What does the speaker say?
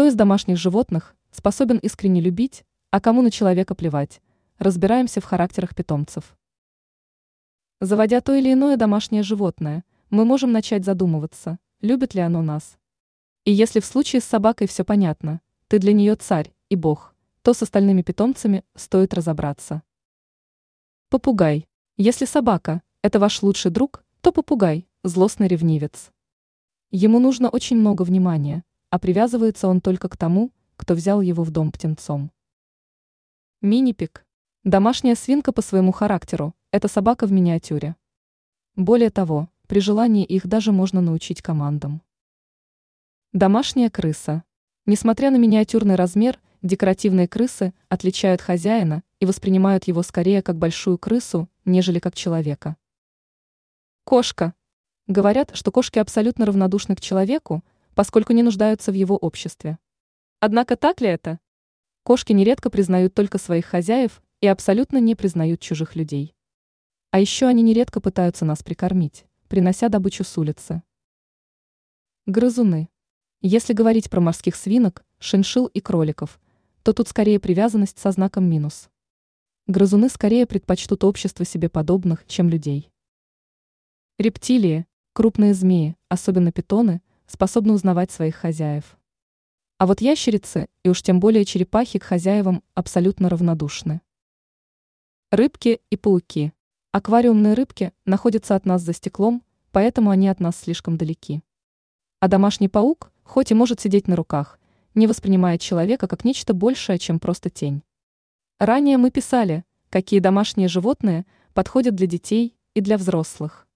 Кто из домашних животных способен искренне любить, а кому на человека плевать? Разбираемся в характерах питомцев. Заводя то или иное домашнее животное, мы можем начать задумываться, любит ли оно нас. И если в случае с собакой все понятно, ты для нее царь и бог, то с остальными питомцами стоит разобраться. Попугай. Если собака – это ваш лучший друг, то попугай – злостный ревнивец. Ему нужно очень много внимания, а привязывается он только к тому, кто взял его в дом птенцом. Мини-пик. Домашняя свинка по своему характеру – это собака в миниатюре. Более того, при желании их даже можно научить командам. Домашняя крыса. Несмотря на миниатюрный размер, декоративные крысы отличают хозяина и воспринимают его скорее как большую крысу, нежели как человека. Кошка. Говорят, что кошки абсолютно равнодушны к человеку, поскольку не нуждаются в его обществе. Однако так ли это? Кошки нередко признают только своих хозяев и абсолютно не признают чужих людей. А еще они нередко пытаются нас прикормить, принося добычу с улицы. Грызуны. Если говорить про морских свинок, шиншил и кроликов, то тут скорее привязанность со знаком минус. Грызуны скорее предпочтут общество себе подобных, чем людей. Рептилии, крупные змеи, особенно питоны, способны узнавать своих хозяев. А вот ящерицы, и уж тем более черепахи к хозяевам абсолютно равнодушны. Рыбки и пауки. Аквариумные рыбки находятся от нас за стеклом, поэтому они от нас слишком далеки. А домашний паук, хоть и может сидеть на руках, не воспринимает человека как нечто большее, чем просто тень. Ранее мы писали, какие домашние животные подходят для детей и для взрослых.